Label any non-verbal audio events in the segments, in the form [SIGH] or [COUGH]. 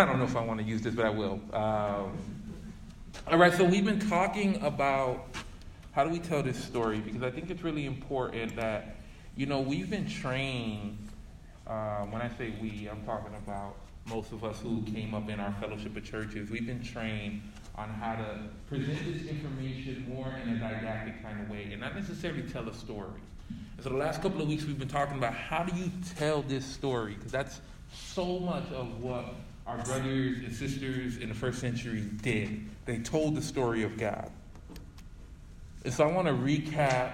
I don't know if I want to use this, but I will. Um, all right, so we've been talking about how do we tell this story because I think it's really important that, you know, we've been trained. Uh, when I say we, I'm talking about most of us who came up in our fellowship of churches. We've been trained on how to present this information more in a didactic kind of way and not necessarily tell a story. And so the last couple of weeks we've been talking about how do you tell this story because that's so much of what our brothers and sisters in the first century did. They told the story of God. And so I want to recap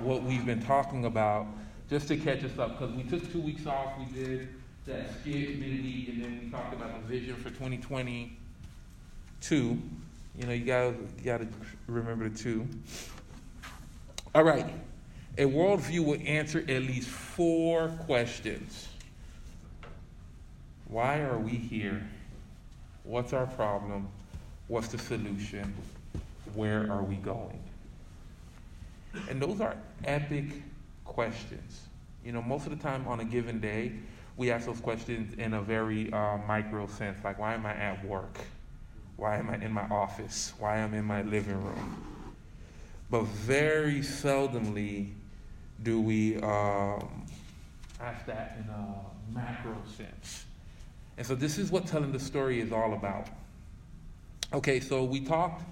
what we've been talking about just to catch us up because we took two weeks off. We did that skit midweek, and then we talked about the vision for 2022. You know, you got you got to remember the two. All right, a worldview will answer at least four questions. Why are we here? What's our problem? What's the solution? Where are we going? And those are epic questions. You know, most of the time on a given day, we ask those questions in a very uh, micro sense, like why am I at work? Why am I in my office? Why am I in my living room? But very seldomly do we um, ask that in a macro sense. And so this is what telling the story is all about. Okay, so we talked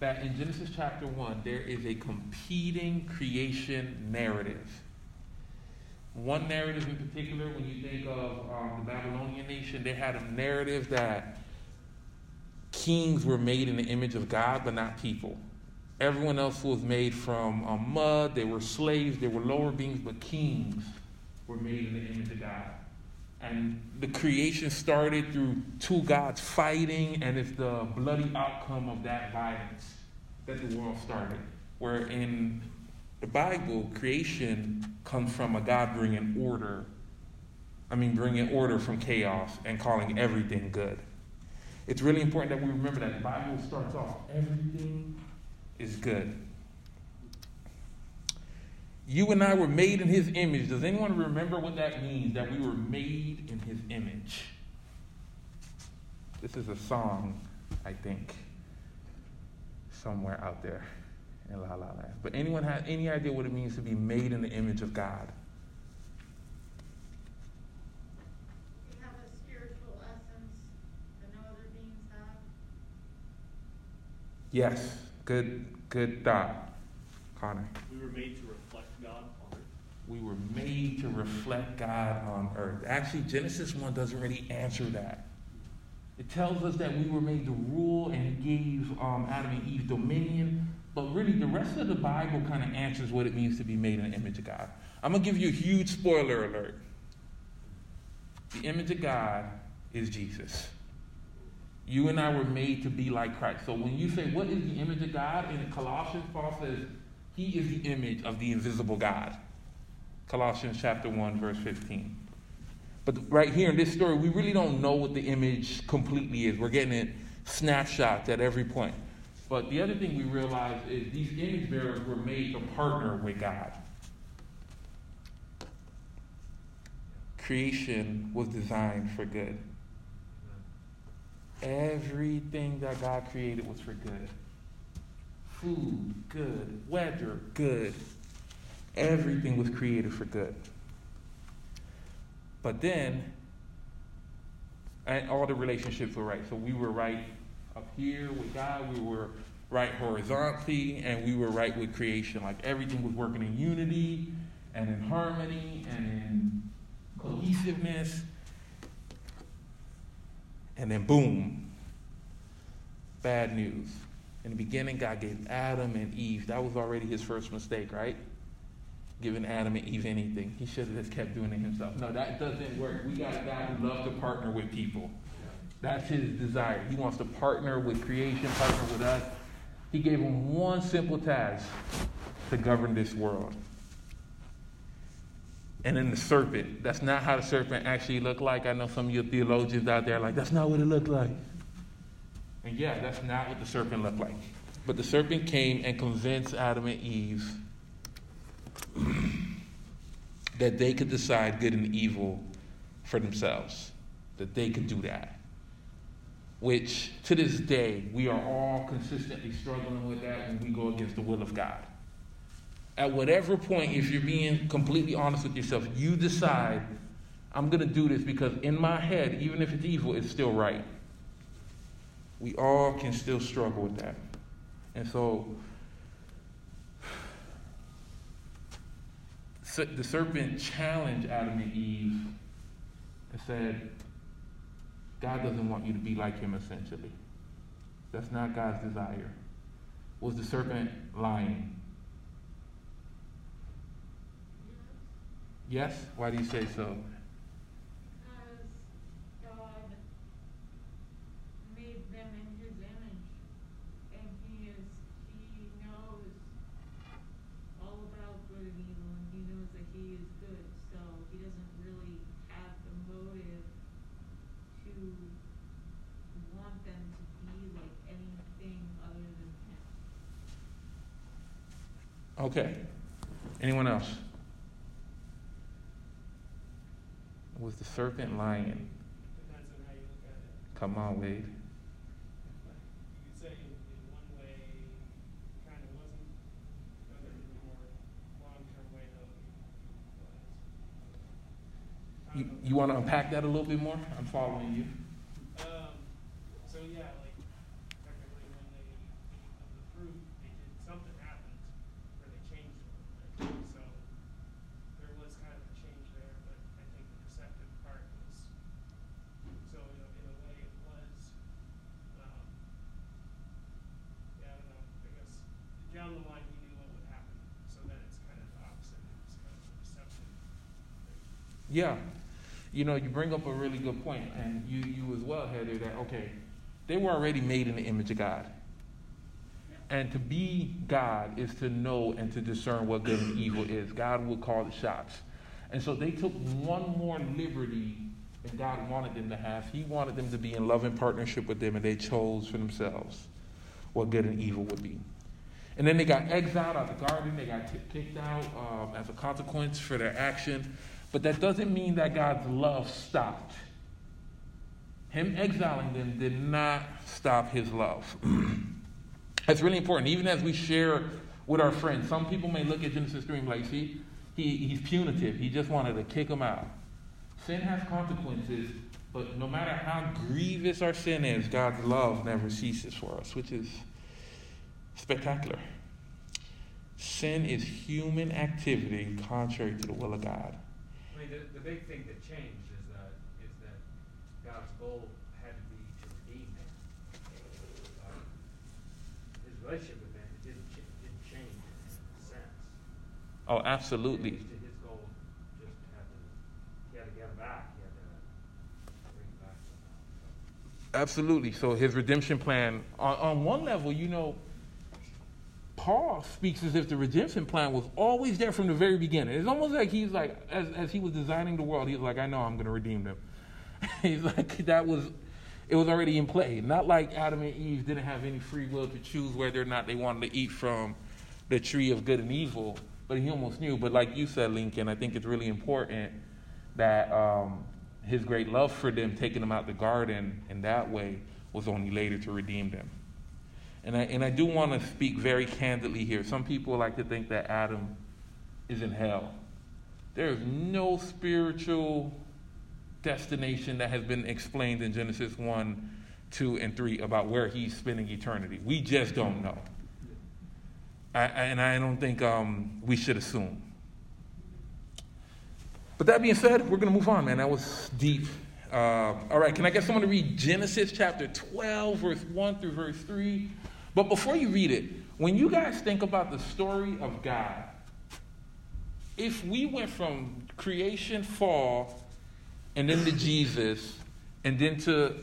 that in Genesis chapter 1, there is a competing creation narrative. One narrative in particular, when you think of um, the Babylonian nation, they had a narrative that kings were made in the image of God, but not people. Everyone else was made from um, mud, they were slaves, they were lower beings, but kings were made in the image of God. And the creation started through two gods fighting, and it's the bloody outcome of that violence that the world started. Where in the Bible, creation comes from a God bringing order. I mean, bringing order from chaos and calling everything good. It's really important that we remember that the Bible starts off everything is good. You and I were made in his image. Does anyone remember what that means? That we were made in his image. This is a song, I think, somewhere out there in La La Land. But anyone have any idea what it means to be made in the image of God? We have a spiritual essence that no other beings have. Yes. Good good thought. Connor. We were made to reflect God on earth. We were made to reflect God on earth. Actually, Genesis 1 doesn't really answer that. It tells us that we were made to rule and gave um, Adam and Eve dominion, but really the rest of the Bible kind of answers what it means to be made in the image of God. I'm going to give you a huge spoiler alert. The image of God is Jesus. You and I were made to be like Christ. So when you say, What is the image of God? In Colossians, Paul says, He is the image of the invisible God. Colossians chapter 1, verse 15. But right here in this story, we really don't know what the image completely is. We're getting it snapshots at every point. But the other thing we realize is these image bearers were made to partner with God. Creation was designed for good. Everything that God created was for good. Food, good. Weather, good. Everything was created for good. But then, and all the relationships were right. So we were right up here with God, we were right horizontally, and we were right with creation. Like everything was working in unity and in harmony and in cohesiveness. And then, boom, bad news. In the beginning, God gave Adam and Eve. That was already his first mistake, right? Giving Adam and Eve anything. He should have just kept doing it himself. No, that doesn't work. We got a guy who loves to partner with people. That's his desire. He wants to partner with creation, partner with us. He gave him one simple task to govern this world. And then the serpent. That's not how the serpent actually looked like. I know some of you theologians out there like, that's not what it looked like. And yeah, that's not what the serpent looked like. But the serpent came and convinced Adam and Eve [CLEARS THROAT] that they could decide good and evil for themselves, that they could do that. which to this day, we are all consistently struggling with that when we go against the will of God. At whatever point, if you're being completely honest with yourself, you decide, I'm going to do this because in my head, even if it's evil, it's still right. We all can still struggle with that. And so, the serpent challenged Adam and Eve and said, God doesn't want you to be like him, essentially. That's not God's desire. Was the serpent lying? Yes? Why do you say so? Okay. Anyone else? Was the serpent lying? Depends on how you look at it. Come on, Wade. You. You, want to unpack that a little bit more? I'm following you. Um, yeah. You know, you bring up a really good point, and you, you as well, Heather, that, okay, they were already made in the image of God. And to be God is to know and to discern what good and evil is. God will call the shots. And so they took one more liberty than God wanted them to have. He wanted them to be in loving partnership with them, and they chose for themselves what good and evil would be. And then they got exiled out of the garden. They got kicked out um, as a consequence for their action. But that doesn't mean that God's love stopped. Him exiling them did not stop his love. [CLEARS THROAT] That's really important. Even as we share with our friends, some people may look at Genesis 3 and be like, see, he, he's punitive. He just wanted to kick them out. Sin has consequences, but no matter how grievous our sin is, God's love never ceases for us, which is spectacular. Sin is human activity contrary to the will of God the, the big thing that changed is that is that God's goal had to be to redeem man. Uh, his relationship with man didn't, ch- didn't change in a sense. Oh, absolutely. His goal just had to, he had to get him back. He had to bring him back somehow. Absolutely. So his redemption plan, on, on one level, you know, Paul speaks as if the redemption plan was always there from the very beginning. It's almost like he's like, as, as he was designing the world, he's like, I know I'm going to redeem them. [LAUGHS] he's like, that was, it was already in play. Not like Adam and Eve didn't have any free will to choose whether or not they wanted to eat from the tree of good and evil, but he almost knew. But like you said, Lincoln, I think it's really important that um, his great love for them, taking them out the garden in that way, was only later to redeem them. And I, and I do want to speak very candidly here. Some people like to think that Adam is in hell. There is no spiritual destination that has been explained in Genesis 1, 2, and 3 about where he's spending eternity. We just don't know. I, and I don't think um, we should assume. But that being said, we're going to move on, man. That was deep. Uh, all right, can I get someone to read Genesis chapter 12, verse 1 through verse 3? But before you read it, when you guys think about the story of God, if we went from creation, fall, and then to Jesus, and then to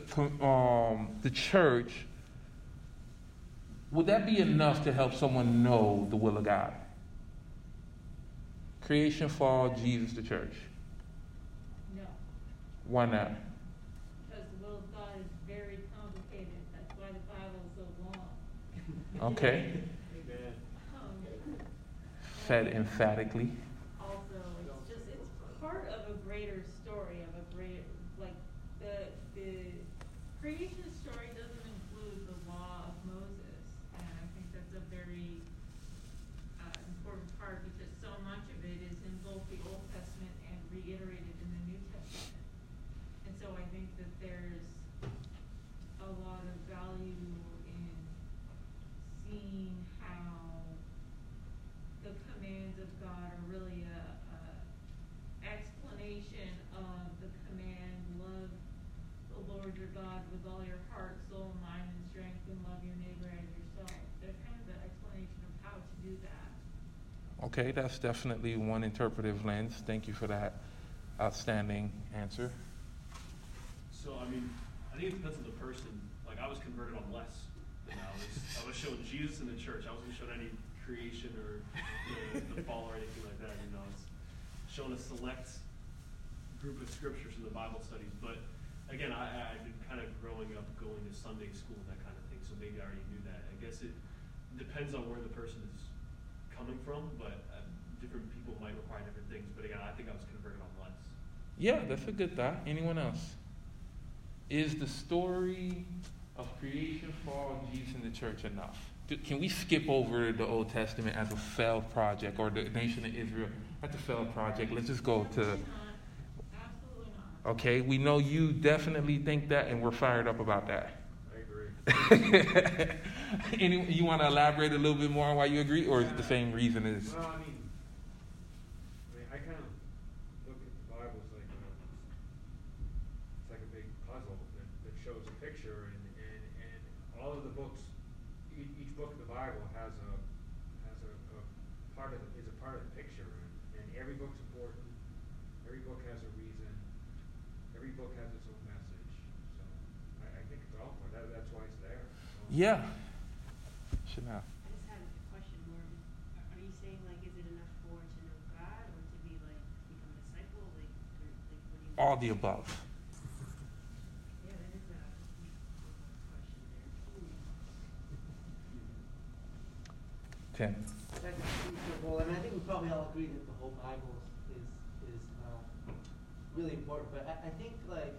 um, the church, would that be enough to help someone know the will of God? Creation, fall, Jesus, the church. No. Why not? Okay. Said emphatically. Also, it's just it's part of a greater story of a greater like the the creation story doesn't include the law of Moses, and I think that's a very uh, important part because so much of it is in both the Old Testament and reiterated in the New Testament. And so I think that there's a lot of value in seeing how the commands of God are really a, a explanation of the command, love the Lord your God with all your heart, soul, mind, and strength, and love your neighbor as yourself. They're kind of the explanation of how to do that. Okay, that's definitely one interpretive lens. Thank you for that outstanding answer. So, I mean, I think it depends on the person. Like, I was converted on less than I was. I was showing Jesus in the church. I wasn't showing any creation or the fall or anything like that. You know, it's showing a select group of scriptures in the Bible studies. But again, I- I've been kind of growing up going to Sunday school and that kind of thing, so maybe I already knew that. I guess it depends on where the person is coming from, but uh, different people might require different things. But again, I think I was converted on less. Yeah, that's a good thought. Anyone else? Is the story of creation, fall, and Jesus in the church enough? Do- Can we skip over the Old Testament as a failed project or the nation of Israel as a failed project? Let's just go to. Absolutely not. Absolutely not. Okay, we know you definitely think that, and we're fired up about that. I agree. [LAUGHS] [LAUGHS] Any, you want to elaborate a little bit more on why you agree, or is it the same reason as? Well, I mean, I mean, I kind of look at the Bible as like a, it's like a big puzzle that, that shows a picture, and, and, and all of the books, each, each book of the Bible has a has a, a part of the, is a part of the picture, and, and every book's important. Every book has a reason. Every book has its own message. So I, I think it's all important. That, that's why it's there. So- Yeah. Chanel. I just had a question more. Are are you saying like, is it enough for to know God or to be like become a disciple? Like, or, like what do you? All the above. Yeah, that is a deep question there. Tim. Second, well, I mean, I think we probably all agree that the whole Bible is, is, uh, really important, but I, I think like,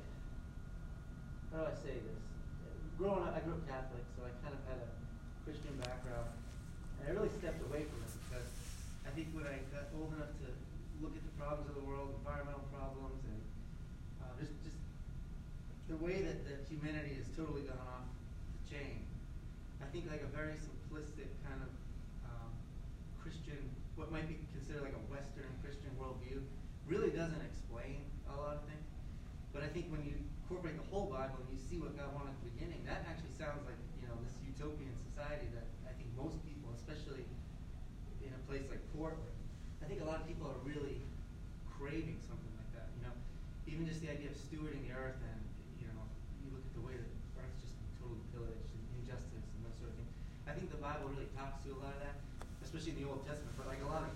how do I say this? Growing up, I grew up Catholic, so I kind of had a Christian background, and I really stepped away from it because I think when I got old enough to look at the problems of the world, environmental problems, and, uh, just, just the way that, humanity has totally gone off the chain. I think like a very simplistic kind of um, Christian, what might be considered like a Western Christian worldview, really doesn't explain a lot of things. But I think when you incorporate the whole Bible and you see what God wanted at the beginning, that actually sounds like you know this utopian society that I think most people, especially in a place like Portland, I think a lot of people are really craving something like that. You know, even just the idea of stewarding the earth and you know, you look at the way that earth's just been totally pillaged and injustice and that sort of thing. I think the Bible really talks to a lot of that, especially in the Old Testament. But like a lot of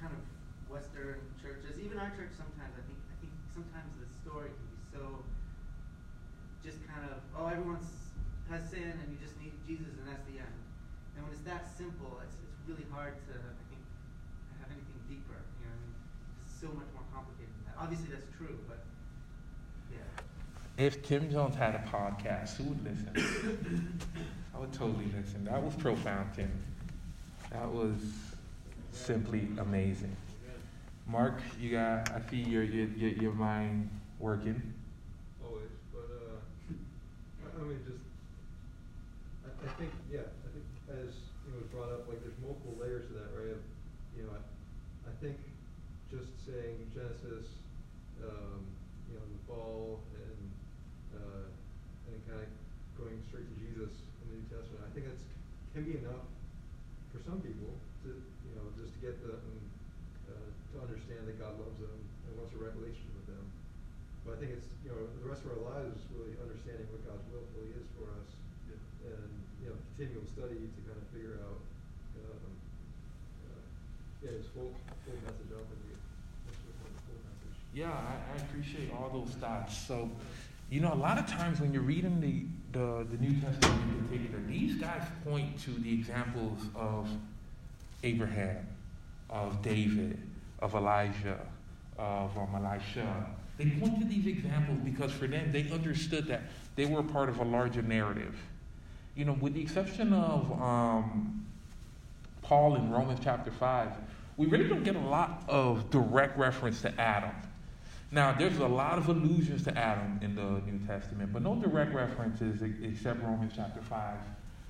kind of Western churches, even our church sometimes, I think I think sometimes the story can be so just kind of oh everyone's has sin and you just need Jesus and that's the end. And when it's that simple, it's it's really hard to I think have anything deeper. You know, I mean, it's so much more complicated than that. Obviously that's true, but yeah. If Tim Jones had a podcast, who would listen? [COUGHS] [COUGHS] I would totally listen. That was profound, Tim. That was simply amazing. Mark, you got, I see your, your, your, your mind working. Always, but uh, I, mean, just I, I think yeah, I think as you know was brought up, like there's multiple layers to that, right? Of, you know, I, I think just saying Genesis, um, you know, the fall and uh, and then kind of going straight to Jesus in the New Testament, I think that's can be enough for some people to you know just to get the um, uh, to understand that God loves them and wants a right relationship with them. But I think it's you know the rest of our lives is really understanding what God's will fully is for us, Yeah. and you know continual study to kind of figure out um, uh, yeah His full full message up and the the full message. Yeah, I, I appreciate all thoughts. So, you know, a lot of times when you're reading the, the, the New Testament in particular, these guys point to the examples of Abraham, of David, of Elijah, of um, Elisha, They point to these examples because for them, they understood that they were part of a larger narrative. You know, with the exception of um, Paul in Romans chapter 5, we really don't get a lot of direct reference to Adam. Now, there's a lot of allusions to Adam in the New Testament, but no direct references except Romans chapter 5,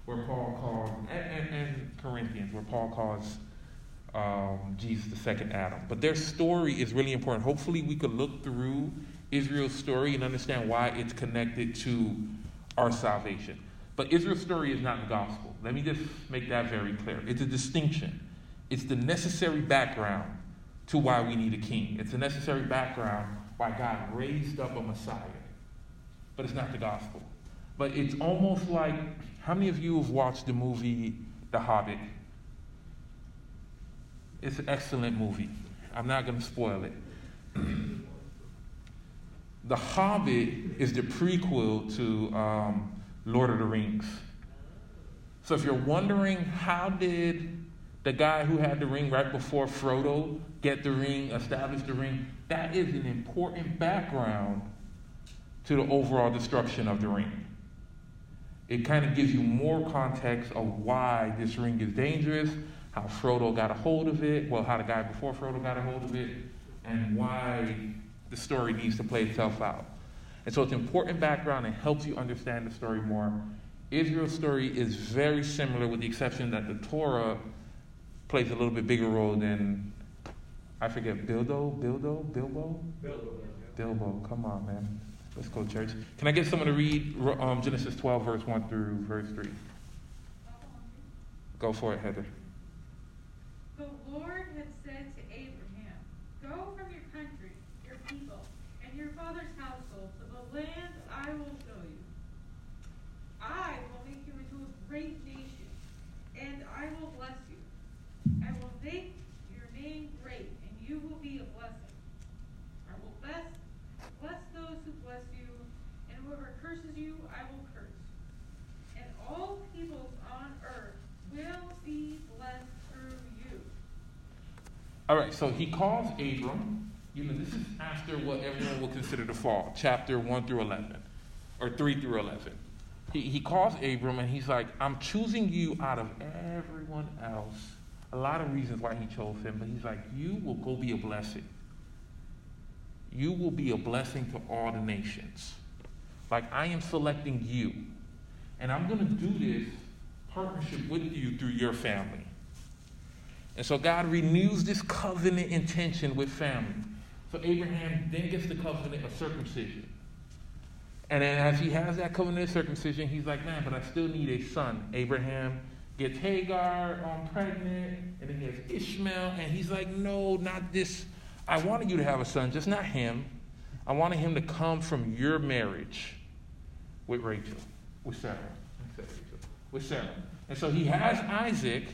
where Paul calls, and, and, and Corinthians, where Paul calls um, Jesus the second Adam. But their story is really important. Hopefully, we could look through Israel's story and understand why it's connected to our salvation. But Israel's story is not the gospel. Let me just make that very clear. It's a distinction, it's the necessary background to why we need a king. It's a necessary background why God raised up a Messiah. But it's not the gospel. But it's almost like how many of you have watched the movie The Hobbit? It's an excellent movie. I'm not going to spoil it. the Hobbit is the prequel to um, Lord of the Rings. So if you're wondering how did the guy who had the ring right before Frodo get the ring, establish the ring, that is an important background to the overall destruction of the ring. It kind of gives you more context of why this ring is dangerous, how Frodo got a hold of it, well, how the guy before Frodo got a hold of it, and why the story needs to play itself out. And so it's important background and helps you understand the story more. Israel's story is very similar, with the exception that the Torah plays a little bit bigger role than, I forget, Bildo, Bildo, Bilbo? Bilbo. Bilbo, come on, man. Let's go, church. Can I get someone to read um, Genesis 12, verse 1 through verse 3? Go for it, Heather. The Lord had said to Abraham, Go from your country, your people, and your father's household to the land I will show you. I will make you into a great nation, and I will bless you. I will make your name great, and you will be a blessing. I will bless, bless those who bless you, and whoever curses you, I will curse. And all peoples on earth will be blessed through you. All right, so he calls Abram. You know, this is after what everyone will consider the fall, chapter 1 through 11, or 3 through 11. He, he calls Abram and he's like, I'm choosing you out of everyone else. A lot of reasons why he chose him, but he's like, You will go be a blessing. You will be a blessing to all the nations. Like, I am selecting you. And I'm going to do this partnership with you through your family. And so God renews this covenant intention with family. So Abraham then gets the covenant of circumcision. And then as he has that covenant of circumcision, he's like, man, but I still need a son. Abraham gets Hagar um, pregnant, and then he has Ishmael, and he's like, no, not this. I wanted you to have a son, just not him. I wanted him to come from your marriage with Rachel, with Sarah. With Sarah. And so he has Isaac,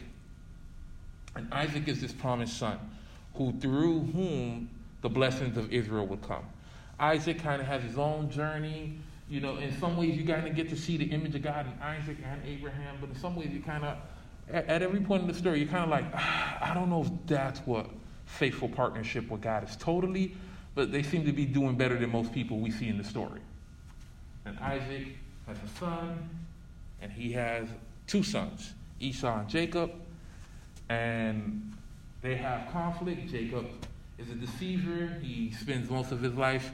and Isaac is this promised son, who through whom the blessings of Israel would come. Isaac kind of has his own journey. You know, in some ways you kind of get to see the image of God in Isaac and Abraham, but in some ways you kind of, at, at, every point in the story, you're kind of like, ah, I don't know if that's what faithful partnership with God is totally, but they seem to be doing better than most people we see in the story. And Isaac has a son, and he has two sons, Esau and Jacob, and they have conflict. Jacob is a deceiver. He spends most of his life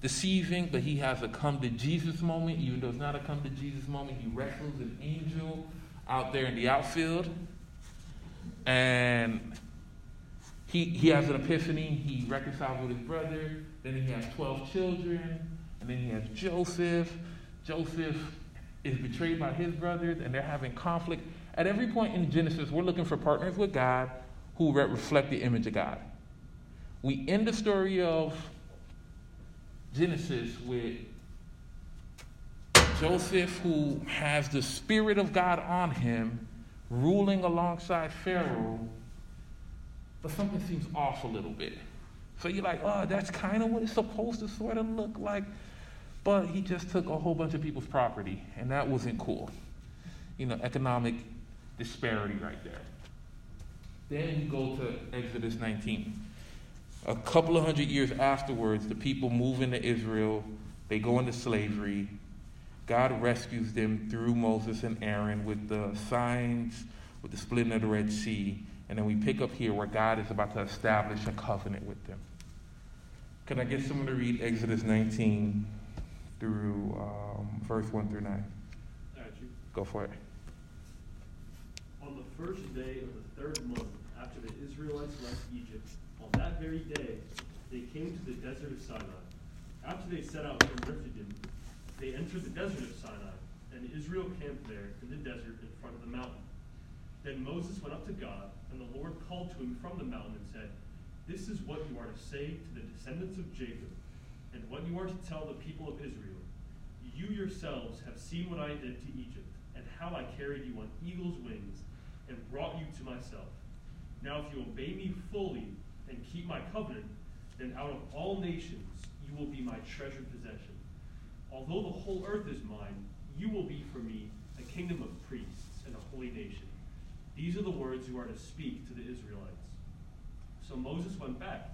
deceiving, but he has a come to Jesus moment. Even though it's not a come to Jesus moment, he wrestles an angel out there in the outfield. And he, he has an epiphany. He reconciles with his brother. Then he has 12 children. And then he has Joseph. Joseph is betrayed by his brothers, and they're having conflict. At every point in Genesis, we're looking for partners with God who reflect the image of God. We end the story of Genesis with Joseph, who has the Spirit of God on him, ruling alongside Pharaoh, but something seems off a little bit. So you're like, oh, that's kind of what it's supposed to sort of look like. But he just took a whole bunch of people's property, and that wasn't cool. You know, economic disparity right there. Then we go to Exodus 19. A couple of hundred years afterwards, the people move into Israel, they go into slavery. God rescues them through Moses and Aaron with the signs, with the splitting of the Red Sea. And then we pick up here where God is about to establish a covenant with them. Can I get someone to read Exodus 19 through um, verse 1 through 9? All right, you. Go for it. First day of the third month after the Israelites left Egypt, on that very day, they came to the desert of Sinai. After they set out from Rephidim, they entered the desert of Sinai, and Israel camped there in the desert in front of the mountain. Then Moses went up to God, and the Lord called to him from the mountain and said, This is what you are to say to the descendants of Jacob, and what you are to tell the people of Israel. You yourselves have seen what I did to Egypt, and how I carried you on eagle's wings and brought you to myself. Now, if you obey me fully and keep my covenant, then out of all nations you will be my treasured possession. Although the whole earth is mine, you will be for me a kingdom of priests and a holy nation. These are the words you are to speak to the Israelites. So Moses went back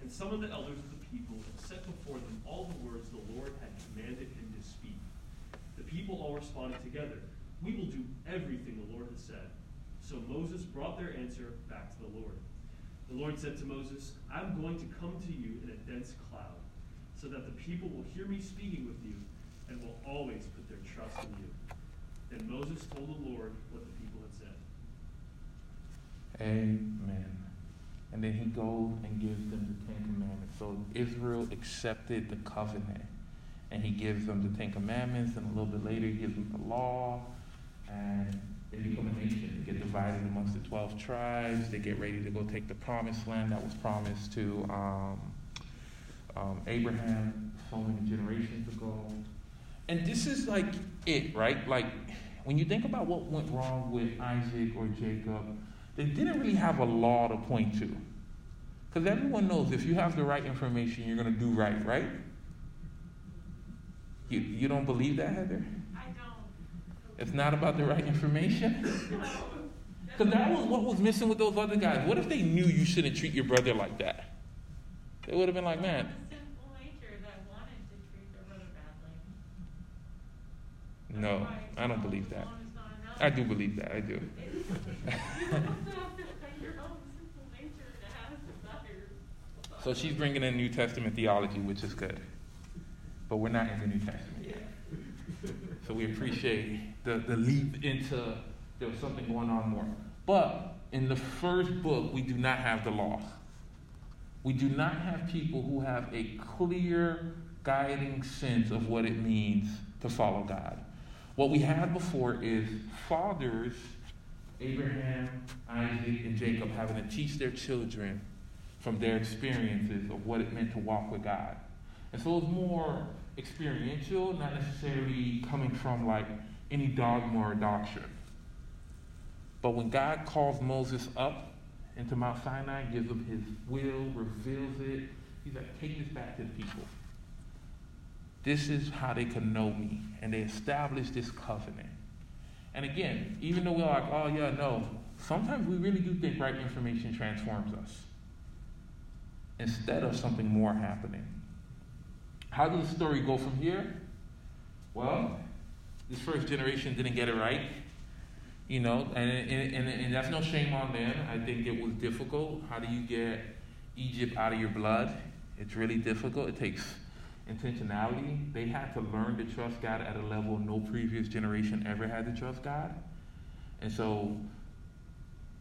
and summoned the elders of the people and set before them all the words the Lord had commanded him to speak. The people all responded together, We will do everything the Lord has said. So Moses brought their answer back to the Lord. The Lord said to Moses, I'm going to come to you in a dense cloud, so that the people will hear me speaking with you and will always put their trust in you. Then Moses told the Lord what the people had said. Amen. And then he goes and gives them the Ten Commandments. So Israel accepted the covenant. And he gives them the Ten Commandments, and a little bit later he gives them the law. And they become a nation. They get divided amongst the 12 tribes. They get ready to go take the promised land that was promised to um, um, Abraham so many generations ago. And this is like it, right? Like when you think about what went wrong with Isaac or Jacob, they didn't really have a law to point to. Because everyone knows if you have the right information, you're going to do right, right? You, you don't believe that, Heather? I don't. It's not about the right information? [LAUGHS] Because that was what was missing with those other guys. What if they knew you shouldn't treat your brother like that? They would have been like, man, The sinful nature that wanted to treat their brother badly. no, I don't believe that. it's not enough. I do believe that. I do. It's- [LAUGHS] [LAUGHS] You also have to find your own sinful nature to have desires. So she's bringing in New Testament theology, which is good. But we're not in the New Testament yet. So we appreciate the, the leap into there was something going on more. But in the first book, we do not have the law. We do not have people who have a clear guiding sense of what it means to follow God. What we had before is fathers, Abraham, Isaac, and Jacob, having to teach their children from their experiences of what it meant to walk with God. And so it was more experiential, not necessarily coming from like any dogma or doctrine. But when God calls Moses up into Mount Sinai, gives him his will, reveals it, he's like, take this back to the people. This is how they can know me. And they establish this covenant. And again, even though we're like, oh yeah, no, sometimes we really do think right information transforms us instead of something more happening. How does the story go from here? Well, this first generation didn't get it right, you know, and, and, and, and that's no shame on them. I think it was difficult. How do you get Egypt out of your blood? It's really difficult. It takes intentionality. They had to learn to trust God at a level no previous generation ever had to trust God. And so,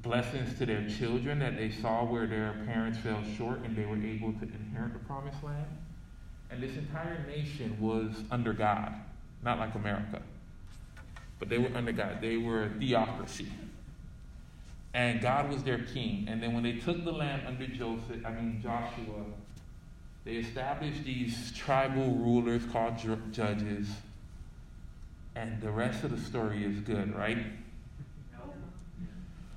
blessings to their children that they saw where their parents fell short and they were able to inherit the promised land. And this entire nation was under God, not like America. But they were under God. They were a theocracy. And God was their king. And then when they took the land under Joseph, I mean Joshua, they established these tribal rulers called ju- judges. And the rest of the story is good, right?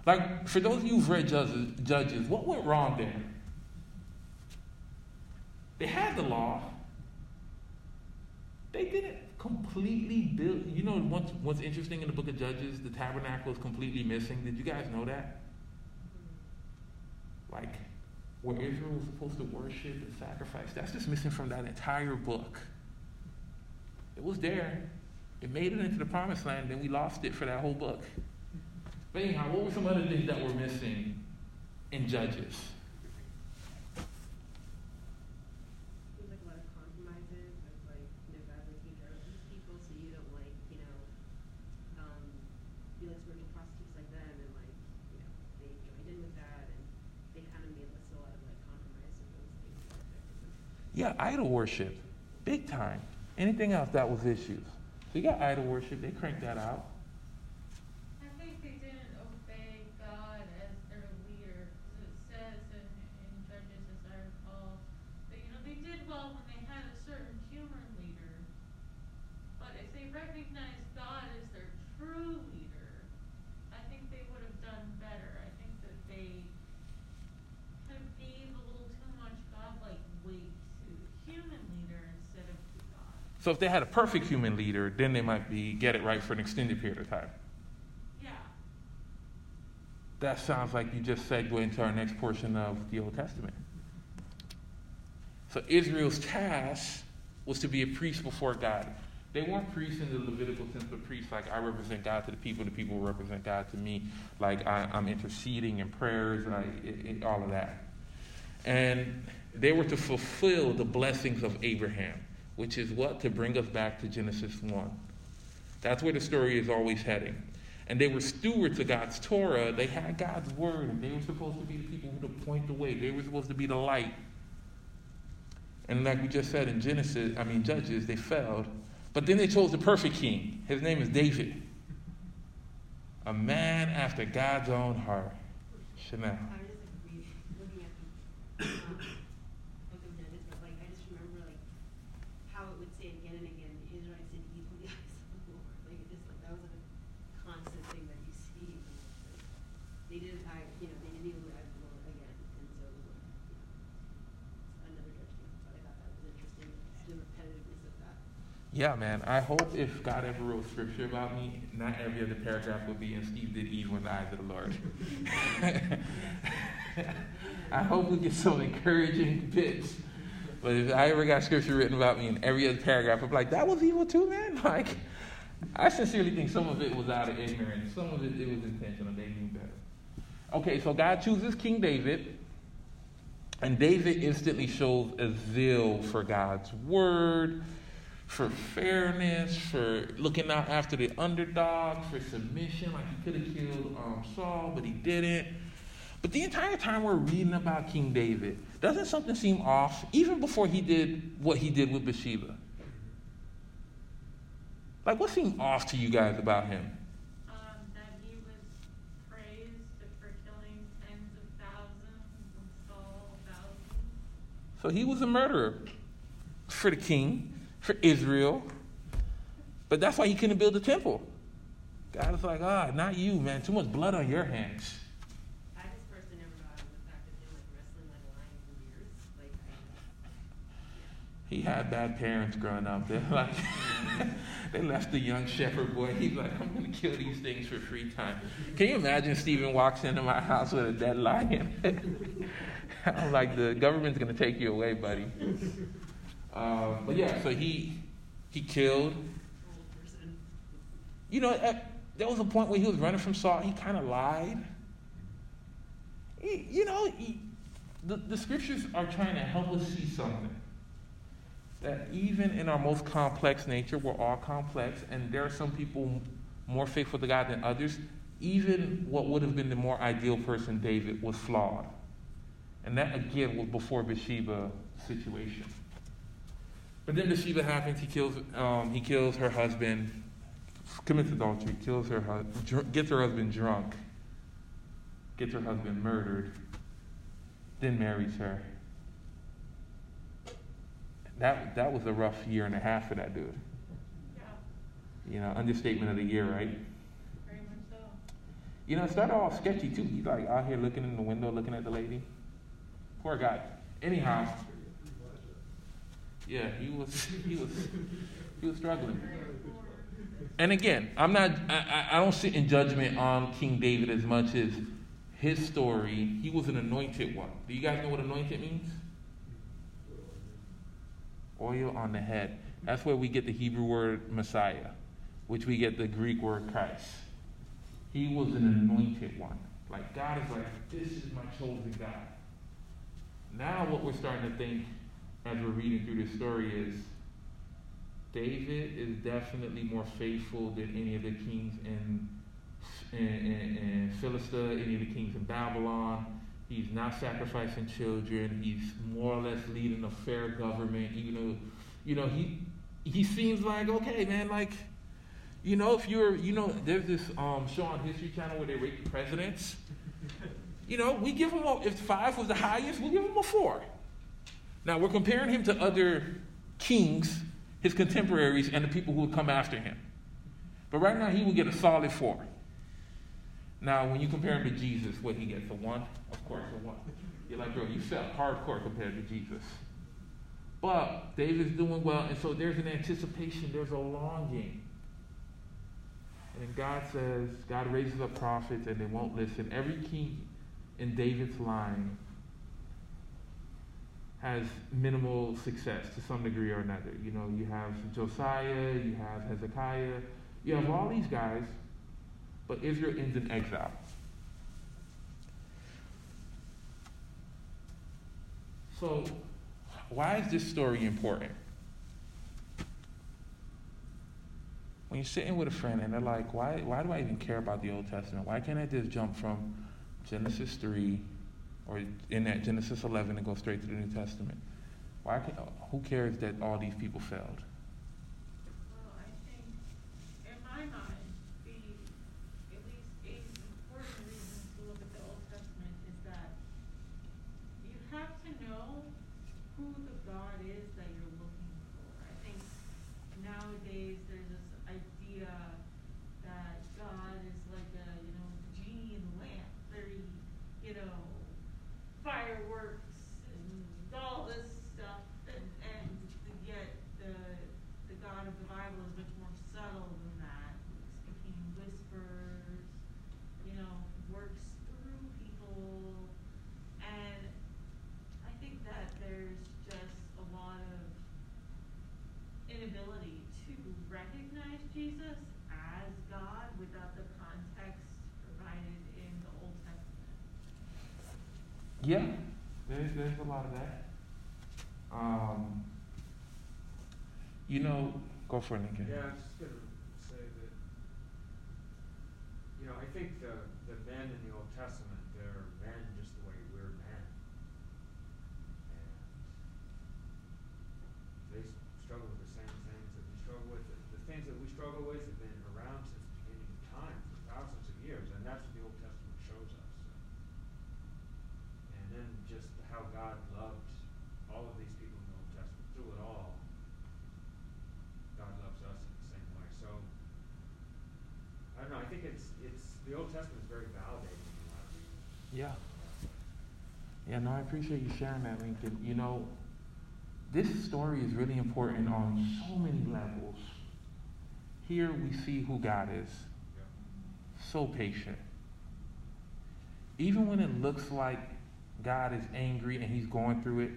Like, for those of you who've read judges, judges, what went wrong there? They had the law. They didn't completely built. You know, what's, what's interesting in the book of Judges? The tabernacle is completely missing. Did you guys know that? Like, where Israel was supposed to worship and sacrifice. That's just missing from that entire book. It was there. It made it into the promised land, then we lost it for that whole book. But anyhow, what were some other things that were missing in Judges? There's like a lot of compromises with like, you know, God taking care of these people, so you don't like, you know, um, be like spiritual prostitutes like them, and like, you know, they joined in with that, and they kind of made us a lot of like compromise with those things that affected them. Yeah, idol worship. Big time. Anything else that was issues. So you got idol worship, they cranked that out. I think they didn't obey God as their leader, 'cause it says in, in Judges, as I recall, that, you know, they did well when they had a certain human leader. But if they recognized God as their true leader, I think they would have done better. I think that they kind of gave a little too much godlike weight to the human leader instead of to God. So if they had a perfect human leader, then they might be get it right for an extended period of time. Yeah. That sounds like you just segue into our next portion of the Old Testament. So Israel's task was to be a priest before God. They weren't priests in the Levitical sense of priests, like I represent God to the people, the people represent God to me, like I, am interceding in prayers, like it, it, all of that. And they were to fulfill the blessings of Abraham, which is what? To bring us back to Genesis 1. That's where the story is always heading. And they were stewards of God's Torah. They had God's word, and they were supposed to be the people who would point the way. They were supposed to be the light. And like we just said in Genesis, I mean Judges, they failed. But then they chose the perfect king. His name is David. A man after God's own heart. Chanel. I was just like reading, looking at the, um, book of Judges, but like, I just remember like, how it would say again and again, the Israelites did evil in the eyes of the Lord, like, it just, like, that was like a constant thing that you see, like, they didn't, I, you know, they didn't even the eyes of the Lord again, and so, it was like, you know, another judgment, but I thought that was interesting, the repetitiveness of that. Yeah, man. I hope if God ever wrote scripture about me, not every other paragraph would be, and Steve did evil in the eyes of the Lord. [LAUGHS] I hope we get some encouraging bits. But if I ever got scripture written about me in every other paragraph, I'm like, that was evil too, man. [LAUGHS] Like, I sincerely think some of it was out of ignorance. Some of it, it was intentional. They knew better. Okay, so God chooses King David. And David instantly shows a zeal for God's word, for fairness, for looking out after the underdog, for submission. Like he could have killed um, Saul, but he didn't. But the entire time we're reading about King David, doesn't something seem off, even before he did what he did with Bathsheba? Like, what seemed off to you guys about him? um, that he was praised for killing tens of thousands and Saul thousands. So he was a murderer for the king, for Israel. But that's why he couldn't build the temple. God was like, ah, not you, man. Too much blood on your hands. I just personally never got on the fact of him like wrestling like lions and bears, like, I, He had bad parents growing up. [LAUGHS] They're like, [LAUGHS] they left the young shepherd boy. He's like, I'm gonna kill these things for free time. Can you imagine Stephen walks into my house with a dead lion? [LAUGHS] I'm like, the government's gonna take you away, buddy. Uh, but yeah, so he he killed. You know, at, there was a point where he was running from Saul. He kind of lied. He- you know, he, the, the scriptures are trying to help us see something. That even in our most complex nature, we're all complex, and there are some people more faithful to God than others. Even what would have been the more ideal person, David, was flawed. And that, again, was before Bathsheba situation. But then Bathsheba happens. He kills, um, he kills her husband, commits adultery, kills her, hu- gets her husband drunk, gets her husband murdered, then marries her. That, that was a rough year and a half for that dude. Yeah, You know, understatement of the year, right? very much so. You know, it started off sketchy too. He's like out here looking in the window, looking at the lady. Poor guy. Anyhow, yeah, he was, he was, he was struggling. And again, I'm not, I, I don't sit in judgment on King David as much as his story, he was an anointed one. Do you guys know what anointed means? Oil on the head. That's where we get the Hebrew word Messiah, which we get the Greek word Christ. He was an anointed one. Like God is like, this is my chosen God. Now what we're starting to think as we're reading through this story is David is definitely more faithful than any of the kings in in, in, in Philistia, any of the kings in Babylon. He's not sacrificing children. He's more or less leading a fair government, even though, you know, he he seems like okay, man. Like, you know, if you're, you know, there's this um, show on History Channel where they rate the presidents. You know, we give him a, if five was the highest, we'll give him a four. Now we're comparing him to other kings, his contemporaries, and the people who would come after him. But right now, he would get a solid four. Now, when you compare him to Jesus, what he gets a one, of course, a one. You're like, bro, you fell hardcore compared to Jesus. But David's doing well, and so there's an anticipation, there's a longing. And God says, God raises up prophets and they won't listen. Every king in David's line has minimal success to some degree or another. You know, you have Josiah, you have Hezekiah, you have all these guys, but Israel ends in exile. So, why is this story important? When you're sitting with a friend and they're like, why, why do I even care about the Old Testament? Why can't I just jump from Genesis 3 or in that Genesis 11 and go straight to the New Testament? Why who cares that all these people failed? Well, I think, in my mind, the, at least a important reason to look at the Old Testament is that you have to know who the God is that you're looking for. I think nowadays there's this idea that God is like a, you know, genie in the lamp, very, you know, fireworks and all this stuff, and, and yet the the God of the Bible is much more subtle than that. Speaking in whispers, you know, works through people, and I think that there's just a lot of inability to recognize Jesus as God without the context provided in the Old Testament. Yeah, there's, there's a lot of that. Um, you know, go for it, Lincoln. Yeah, I was just gonna say that, you know, I think the, the men in the Old Testament, they're men just the way we're men. And they s- struggle with the same things that we struggle with. The, the things that we struggle with have been around since the beginning of time, for thousands of years, and that's what the Old Testament shows us. And then just how God loved all of these people in the Old Testament through it all. God loves us in the same way. So I don't know. I think it's it's the Old Testament is very validating in a lot of reasons. Yeah. Yeah, no, I appreciate you sharing that, Lincoln. You know, this story is really important on so many levels. Here we see who God is. So patient. Even when it looks like God is angry and he's going through it,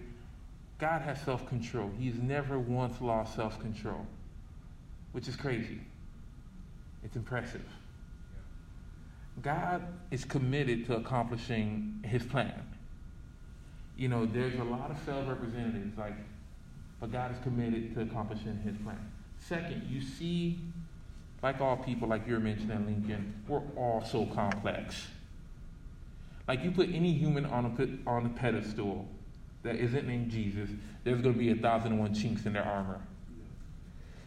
God has self control. He's never once lost self control, which is crazy. It's impressive. God is committed to accomplishing his plan. You know, there's a lot of failed representatives, like, but God is committed to accomplishing his plan. Second, you see, like all people, like you're mentioning, Lincoln, we're all so complex. Like you put any human on a on a pedestal that isn't named Jesus, there's going to be a thousand and one chinks in their armor.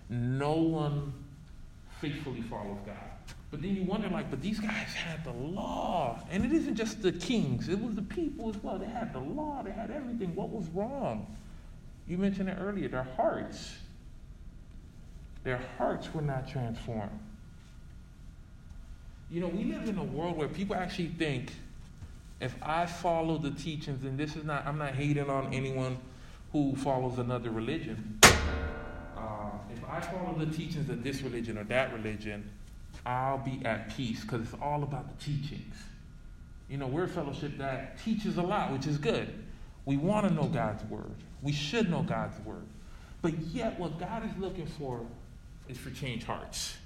No one faithfully follows God. But then you wonder, like, but these guys had the law. And it isn't just the kings, it was the people as well. They had the law, they had everything. What was wrong? You mentioned it earlier, their hearts. Their hearts were not transformed. You know, we live in a world where people actually think if I follow the teachings, and this is not, I'm not hating on anyone who follows another religion. Uh, if I follow the teachings of this religion or that religion, I'll be at peace because it's all about the teachings. You know, we're a fellowship that teaches a lot, which is good. We want to know God's word. We should know God's word. But yet, what God is looking for is for changed hearts.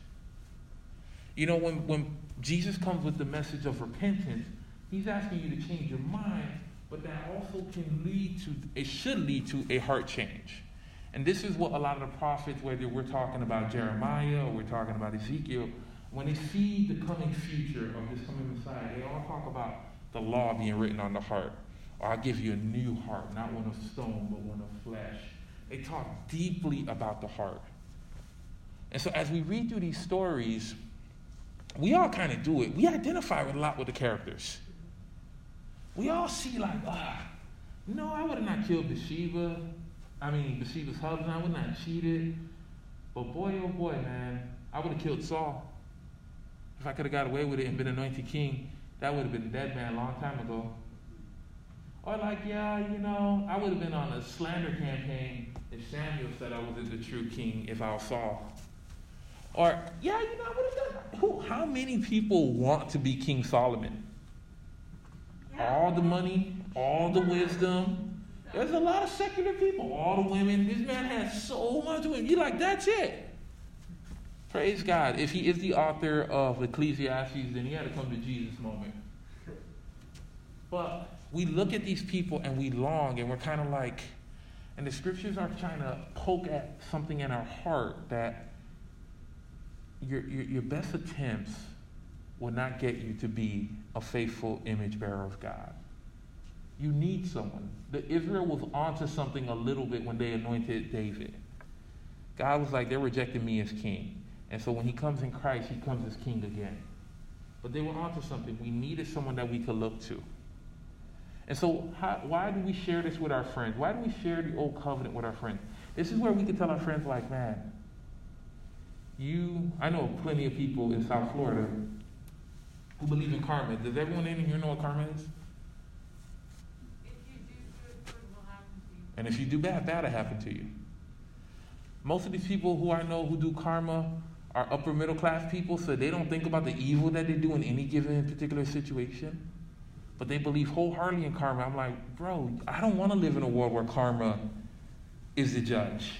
You know, when, when Jesus comes with the message of repentance, he's asking you to change your mind, but that also can lead to, it should lead to a heart change. And this is what a lot of the prophets, whether we're talking about Jeremiah or we're talking about Ezekiel, when they see the coming future of this coming Messiah, they all talk about the law being written on the heart. Or I'll give you a new heart, not one of stone, but one of flesh. They talk deeply about the heart. And so as we read through these stories, we all kind of do it. We identify with a lot with the characters. We all see like, ah, no, I would have not killed Bathsheba. I mean, Bathsheba's husband, I would not cheated. But boy, oh boy, man, I would have killed Saul. If I could have got away with it and been anointed king, that would have been a dead man a long time ago. Or like, yeah, you know, I would have been on a slander campaign if Samuel said I wasn't the true king if I was Saul. Or, yeah, you know, I would have done who, How many people want to be King Solomon? All the money, all the wisdom. There's a lot of secular people, all the women. This man has so much women. You're like, that's it. Praise God. If he is the author of Ecclesiastes, then he had to come to Jesus moment. But we look at these people and we long and we're kind of like, and the scriptures are trying to poke at something in our heart that your, your, your best attempts will not get you to be a faithful image bearer of God. You need someone. The Israel was onto something a little bit when they anointed David. God was like, they're rejecting me as king. And so when he comes in Christ, he comes as king again. But they were onto something. We needed someone that we could look to. And so, how, why do we share this with our friends? Why do we share the old covenant with our friends? This is where we can tell our friends, like, man, you, I know plenty of people in South Florida who believe in karma. Does everyone in here know what karma is? Good, good. And if you do bad, bad will happen to you. Most of these people who I know who do karma are upper middle class people, so they don't think about the evil that they do in any given particular situation. But they believe wholeheartedly in karma. I'm like, bro, I don't want to live in a world where karma is the judge.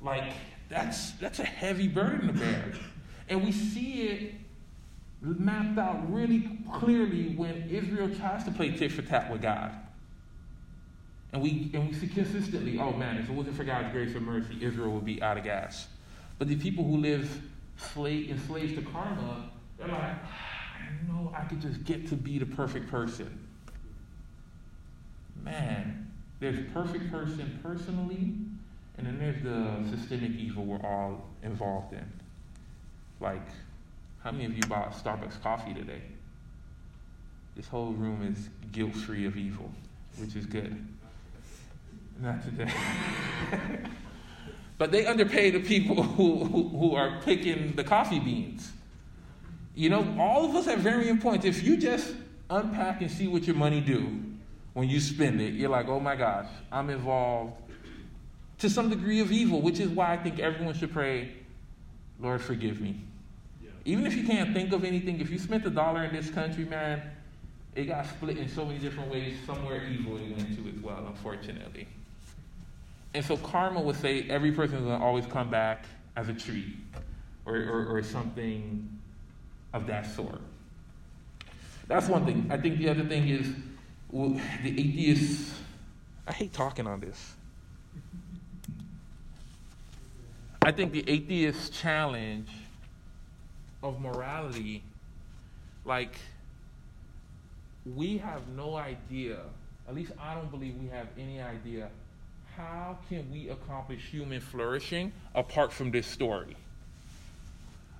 Like, that's that's a heavy burden to bear. And we see it mapped out really clearly when Israel tries to play tit for tat with God. And we and we see consistently, oh man, if it wasn't for God's grace and mercy, Israel would be out of gas. But the people who live slave, enslaved to karma, they're like, ah, I know I could just get to be the perfect person. Man, there's perfect person personally, and then there's the systemic evil we're all involved in. Like, how many of you bought Starbucks coffee today? This whole room is guilt free of evil, which is good. Not today. [LAUGHS] but they underpay the people [LAUGHS] who, who, who are picking the coffee beans. You know, all of us have varying points. If you just unpack and see what your money do when you spend it, you're like, oh my gosh, I'm involved to some degree of evil, which is why I think everyone should pray, Lord, forgive me. Yeah. Even if you can't think of anything, if you spent a dollar in this country, man, it got split in so many different ways. Somewhere evil it went to as well, unfortunately. And so karma would say every person is going to always come back as a tree or, or, or something of that sort. That's one thing. I think the other thing is well, the atheists. I hate talking on this. I think the atheist challenge of morality, like, we have no idea, at least I don't believe we have any idea, how can we accomplish human flourishing apart from this story?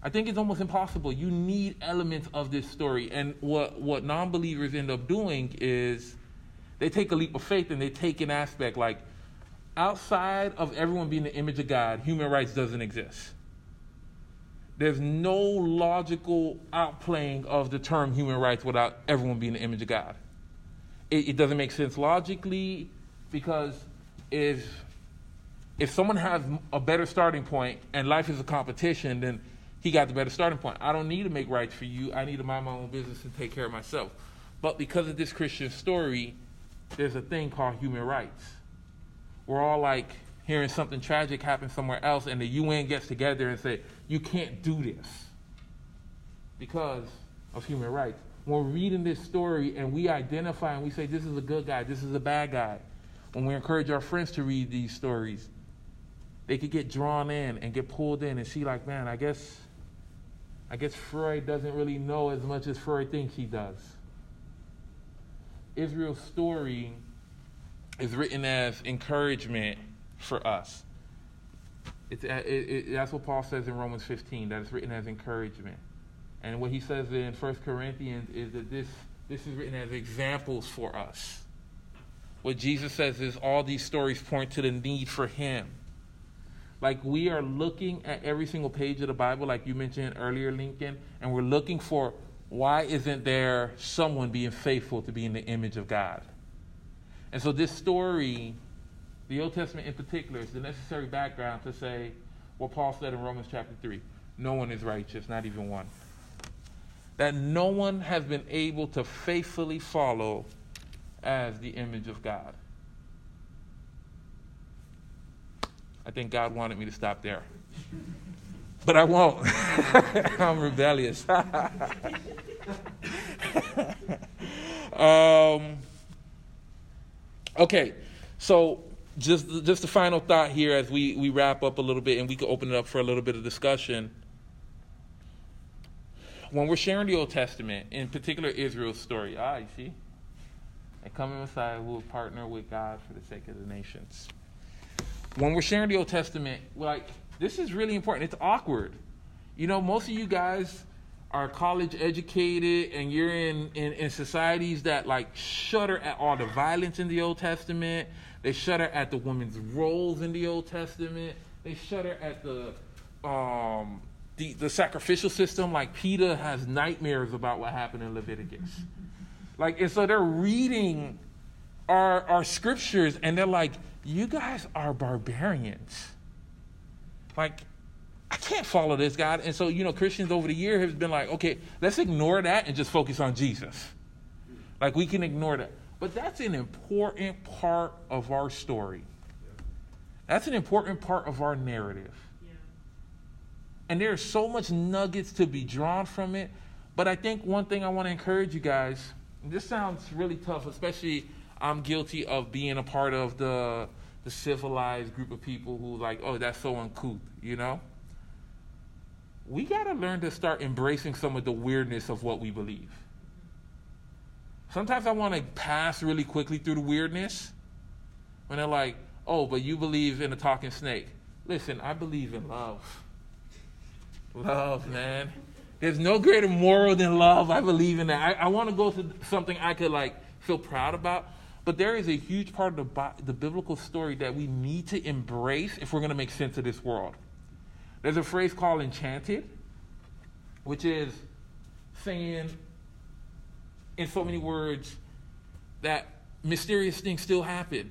I think it's almost impossible. You need elements of this story. And what, what non believers end up doing is they take a leap of faith and they take an aspect like outside of everyone being the image of God, human rights doesn't exist. There's no logical outplaying of the term human rights without everyone being the image of God. It, it doesn't make sense logically because if if someone has a better starting point and life is a competition, then he got the better starting point. I don't need to make rights for you. I need to mind my own business and take care of myself. But because of this Christian story, there's a thing called human rights. We're all like hearing something tragic happen somewhere else, and the UN gets together and say, You can't do this because of human rights. When we're reading this story and we identify and we say, This is a good guy, this is a bad guy, when we encourage our friends to read these stories, they could get drawn in and get pulled in and see, like, man, I guess I guess Freud doesn't really know as much as Freud thinks he does. Israel's story is written as encouragement for us. Uh, it, it, that's what Paul says in Romans 15, that it's written as encouragement. And what he says in 1 Corinthians is that this, this is written as examples for us. What Jesus says is all these stories point to the need for him. Like we are looking at every single page of the Bible, like you mentioned earlier, Lincoln, and we're looking for why isn't there someone being faithful to be in the image of God? And so this story, the Old Testament in particular, is the necessary background to say what Paul said in Romans chapter 3 no one is righteous, not even one. That no one has been able to faithfully follow as the image of God. I think God wanted me to stop there. But I won't. [LAUGHS] I'm rebellious. [LAUGHS] um, okay, so just just a final thought here as we, we wrap up a little bit and we can open it up for a little bit of discussion. When we're sharing the Old Testament, in particular Israel's story, ah, you see? A coming Messiah will partner with God for the sake of the nations when we're sharing the Old Testament, like this is really important. It's awkward. You know, most of you guys are college educated and you're in, in, in, societies that like shudder at all the violence in the Old Testament. They shudder at the women's roles in the Old Testament. They shudder at the um, the, the sacrificial system. Like Peter has nightmares about what happened in Leviticus. Like, and so they're reading our our scriptures and they're like, you guys are barbarians. Like, I can't follow this God. And so, you know, Christians over the year have been like, okay, let's ignore that and just focus on Jesus. Like, we can ignore that. But that's an important part of our story. That's an important part of our narrative. Yeah. And there's so much nuggets to be drawn from it. But I think one thing I want to encourage you guys, this sounds really tough, especially I'm guilty of being a part of the the civilized group of people who like, oh, that's so uncouth, you know? We got to learn to start embracing some of the weirdness of what we believe. Sometimes I want to pass really quickly through the weirdness when they're like, oh, but you believe in a talking snake. Listen, I believe in love. Love, man. There's no greater moral than love. I believe in that. I, I want to go to something I could like feel proud about. But there is a huge part of the, the biblical story that we need to embrace if we're going to make sense of this world. There's a phrase called enchanted, which is saying, in so many words, that mysterious things still happen.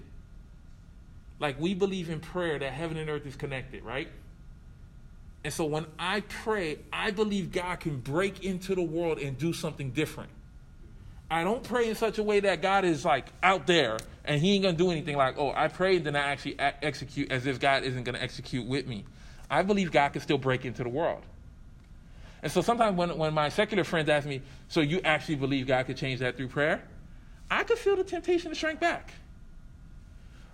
Like we believe in prayer that heaven and earth is connected, right? And so when I pray, I believe God can break into the world and do something different. I don't pray in such a way that God is like out there and He ain't gonna do anything. Like, oh, I prayed, then I actually execute as if God isn't gonna execute with me. I believe God can still break into the world. And so sometimes when, when my secular friends ask me, so you actually believe God could change that through prayer? I could feel the temptation to shrink back.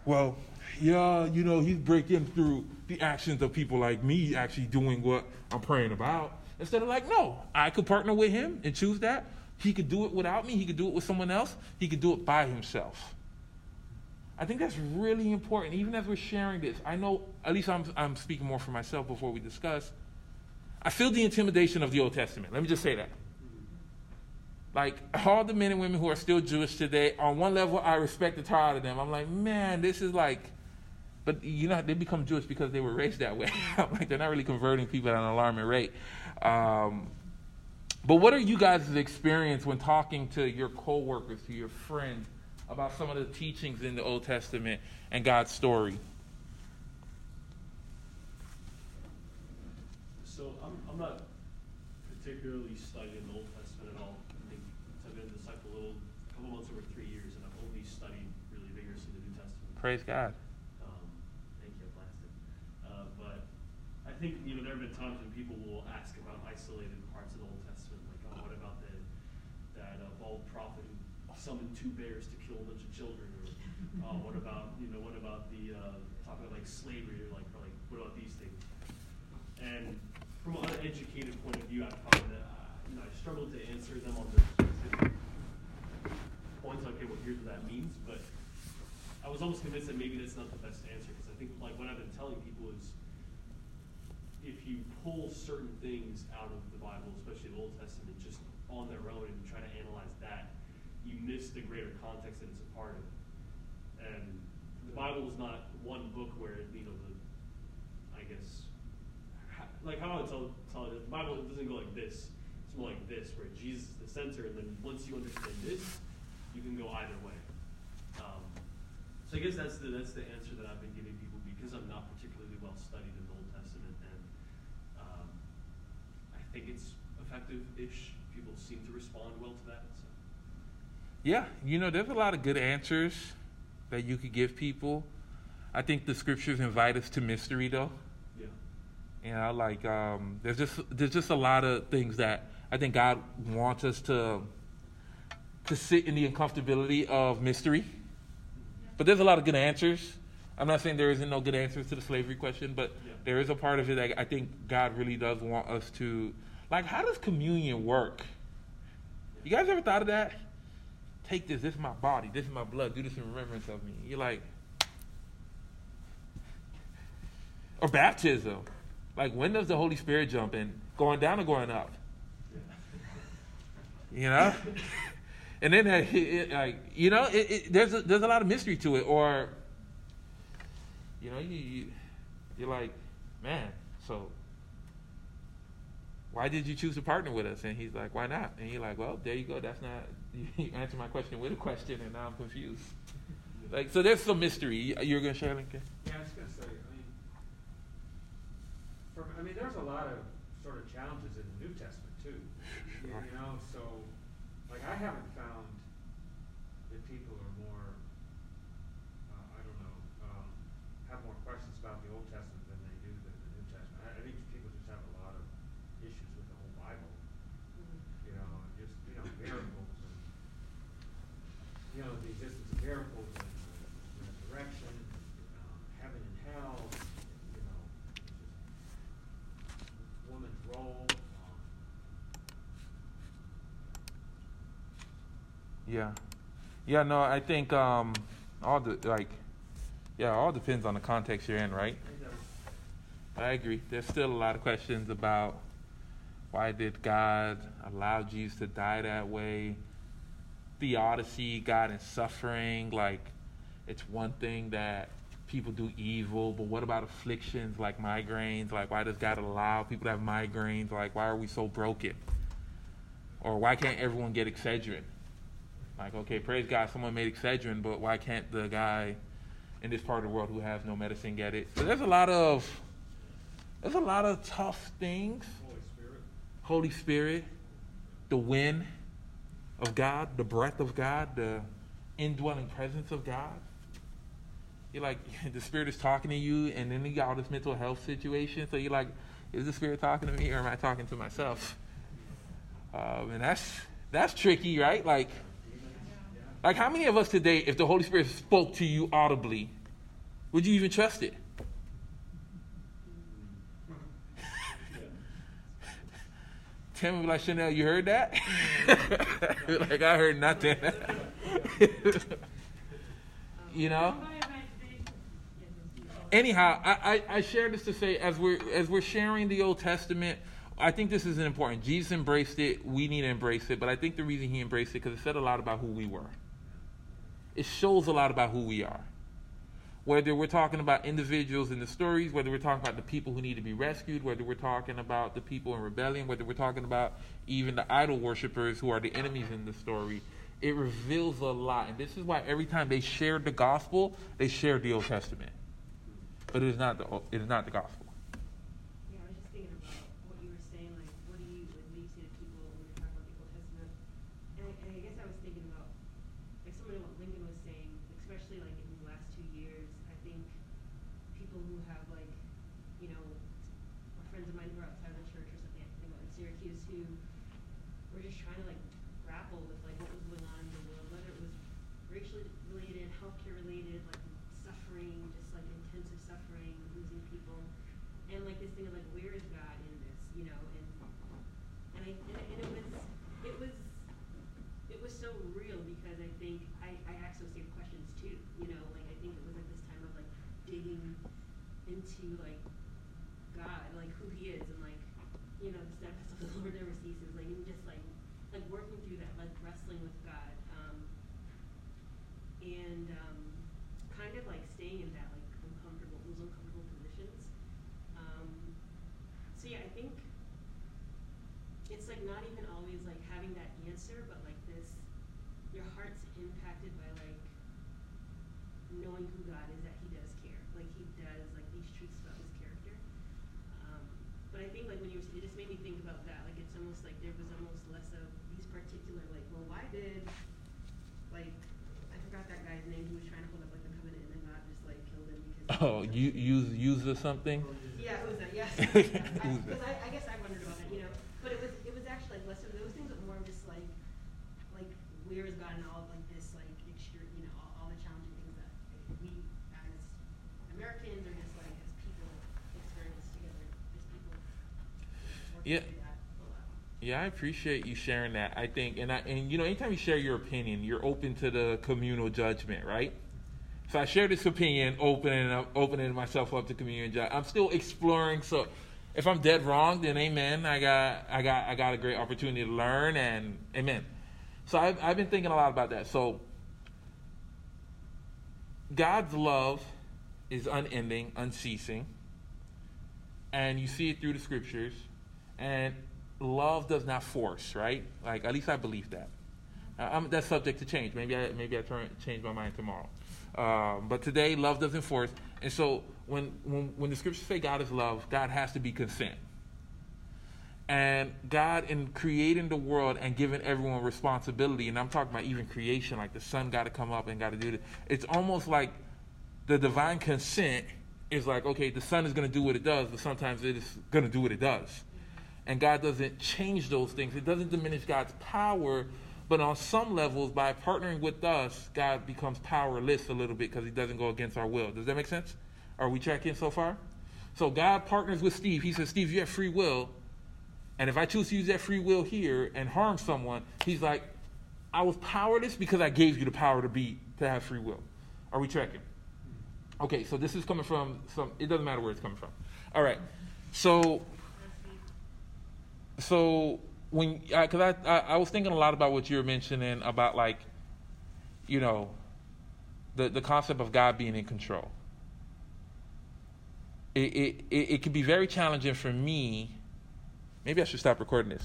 Well, yeah, you know, he's breaking through the actions of people like me actually doing what I'm praying about. Instead of like, no, I could partner with him and choose that. He could do it without me. He could do it with someone else. He could do it by himself. I think that's really important. Even as we're sharing this, I know, at least I'm, I'm speaking more for myself before we discuss. I feel the intimidation of the Old Testament. Let me just say that. Like all the men and women who are still Jewish today, on one level, I respect the out of them. I'm like, man, this is like, but you know, they become Jewish because they were raised that way. [LAUGHS] Like, they're not really converting people at an alarming rate. Um, but what are you guys' experience when talking to your coworkers, to your friends, about some of the teachings in the Old Testament and God's story? So I'm, I'm not particularly studying the Old Testament at all. I think I've been a disciple a little, a couple months over three years, and I've only studied really vigorously the New Testament. Praise God. Um, thank you, blasted. Uh, but I think you know there have been times when people will ask about isolated parts of the Old Testament, like, oh, what about the that uh, bald prophet who summoned two bears to kill a bunch of children, or uh, what about you know what about the uh, talking about like slavery, or like or like what about these things? And from an uneducated point of view, I find that uh, you know I struggle to answer them on the specific points. Okay, well, here's what that means, but I was almost convinced that maybe that's not the best answer because I think like what I've been telling people is if you pull certain things out of the Bible, especially the Old Testament, just on their own and try to analyze that, you miss the greater context that it's a part of. And the Bible is not one book where you know the, I guess, like how I would tell tell it, the Bible doesn't go like this. It's more like this, where Jesus is the center, and then once you understand this, you can go either way. Um, so I guess that's the that's the answer that I've been giving people because I'm not particularly well studied in the Old Testament, and um, I think it's effective-ish. People seem to respond well to that. So. Yeah, you know, there's a lot of good answers that you could give people. I think the scriptures invite us to mystery, though. Yeah. You know, like um, there's just there's just a lot of things that I think God wants us to to sit in the uncomfortability of mystery. But there's a lot of good answers. I'm not saying there isn't no good answers to the slavery question, but. There is a part of it that I think God really does want us to like. How does communion work? You guys ever thought of that? Take this. This is my body. This is my blood. Do this in remembrance of me. You're like, or baptism. Like, when does the Holy Spirit jump in? Going down or going up? You know? [LAUGHS] and then, it, it, like, you know, it, it, there's, a, there's a lot of mystery to it. Or, you know, you, you, you're like, man, so why did you choose to partner with us? And he's like, why not? And you're like, well, there you go. That's not, [LAUGHS] you answer my question with a question, and now I'm confused. [LAUGHS] Like, so there's some mystery. You're going to share, Lincoln? Yeah, I was gonna say, I mean, from, I mean, there's a lot of sort of challenges in the New Testament too. You, [LAUGHS] you know, so, like, I haven't found that people are more, uh, I don't know, um, have more questions about the Old Testament than they do than the New Testament. I, I think people just have a lot of issues with the whole Bible, you know, and just, you know, miracles and, you know, the existence of miracles and the resurrection, um, heaven and hell, you know, just woman's role. Um, Yeah. Yeah, no, I think um, all the, like, yeah, all depends on the context you're in, right? I agree. There's still a lot of questions about why did God allow Jesus to die that way? Theodicy, God and suffering, like it's one thing that people do evil, but what about afflictions like migraines? Like why does God allow people to have migraines? Like why are we so broken? Or why can't everyone get Excedrin? Like, okay, praise God, someone made Excedrin, but why can't the guy in this part of the world who has no medicine get it? So there's a lot of there's a lot of tough things. Holy Spirit. Holy Spirit, the wind of God, the breath of God, the indwelling presence of God. You're like, [LAUGHS] the Spirit is talking to you, and then you got all this mental health situation. So you're like, is the Spirit talking to me, or am I talking to myself? Um, and that's that's tricky, right? Like, like how many of us today, if the Holy Spirit spoke to you audibly, would you even trust it? [LAUGHS] Tim would be like, Chanel, you heard that? [LAUGHS] like, I heard nothing. [LAUGHS] you know? Anyhow, I, I, I share this to say as we're as we're sharing the Old Testament, I think this is important. Jesus embraced it. We need to embrace it. But I think the reason he embraced it because it said a lot about who we were. It shows a lot about who we are. Whether we're talking about individuals in the stories, whether we're talking about the people who need to be rescued, whether we're talking about the people in rebellion, whether we're talking about even the idol worshippers who are the enemies in the story, it reveals a lot. And this is why every time they shared the gospel, they shared the Old Testament. But it is not the it is not the gospel. Yeah, I was just thinking about what like this thing of like, where is God in this, you know, and, and I, and, and it was, it was, it was so real because I think I, I asked those same questions too, you know, like I think it was at this time of like digging into like God, like who He is, and like you know the steadfast of the Lord never ceases, like and just like like working through that, like wrestling with God, um, and um, kind of like staying in that like uncomfortable, those uncomfortable positions. Um, so yeah, I think it's like not even always like having that answer, but like this, your heart's impacted by like knowing who God is, that He does care, like He does like these truths about His character. Um, but I think like when you were, it just made me think about that. Like it's almost like there was almost less of these particular like, well, why did like I forgot that guy's name who was trying to hold up like the covenant and then God just like killed him because. Oh, you use use or something? Oh, yeah, who's that? Yes. Because I, I guess I wondered about that, you know. But it was it was actually like less of those things, but more of just like like where is God in all of like this like extreme, you know, all, all the challenging things that like, we as Americans or just like as people experience together as people. working Yeah. through that a lot. Yeah, I appreciate you sharing that. I think, and I, and you know, anytime you share your opinion, you're open to the communal judgment, right? So I share this opinion, opening up, opening myself up to communal judgment. I'm still exploring. So if I'm dead wrong, then amen. I got, I got, I got a great opportunity to learn, and amen. So I've, I've been thinking a lot about that. So God's love is unending, unceasing, and you see it through the scriptures. And love does not force, right? Like at least I believe that. Uh, that's subject to change. Maybe I maybe I turn change my mind tomorrow. Um, but today, love doesn't force. And so when, when when the scriptures say God is love, God has to be consent. And God, in creating the world and giving everyone responsibility, and I'm talking about even creation, like the sun got to come up and got to do this. It's almost like the divine consent is like, okay, the sun is going to do what it does, but sometimes it is going to do what it does. And God doesn't change those things. It doesn't diminish God's power, but on some levels, by partnering with us, God becomes powerless a little bit because he doesn't go against our will. Does that make sense? Are we tracking so far? So God partners with Steve. He says, Steve, you have free will. And if I choose to use that free will here and harm someone, he's like, I was powerless because I gave you the power to be to have free will. Are we tracking? Okay, so this is coming from some. It doesn't matter where it's coming from. All right, so so when because I, I I was thinking a lot about what you were mentioning about like, you know, the the concept of God being in control. It it it, it can be very challenging for me. Maybe I should stop recording this.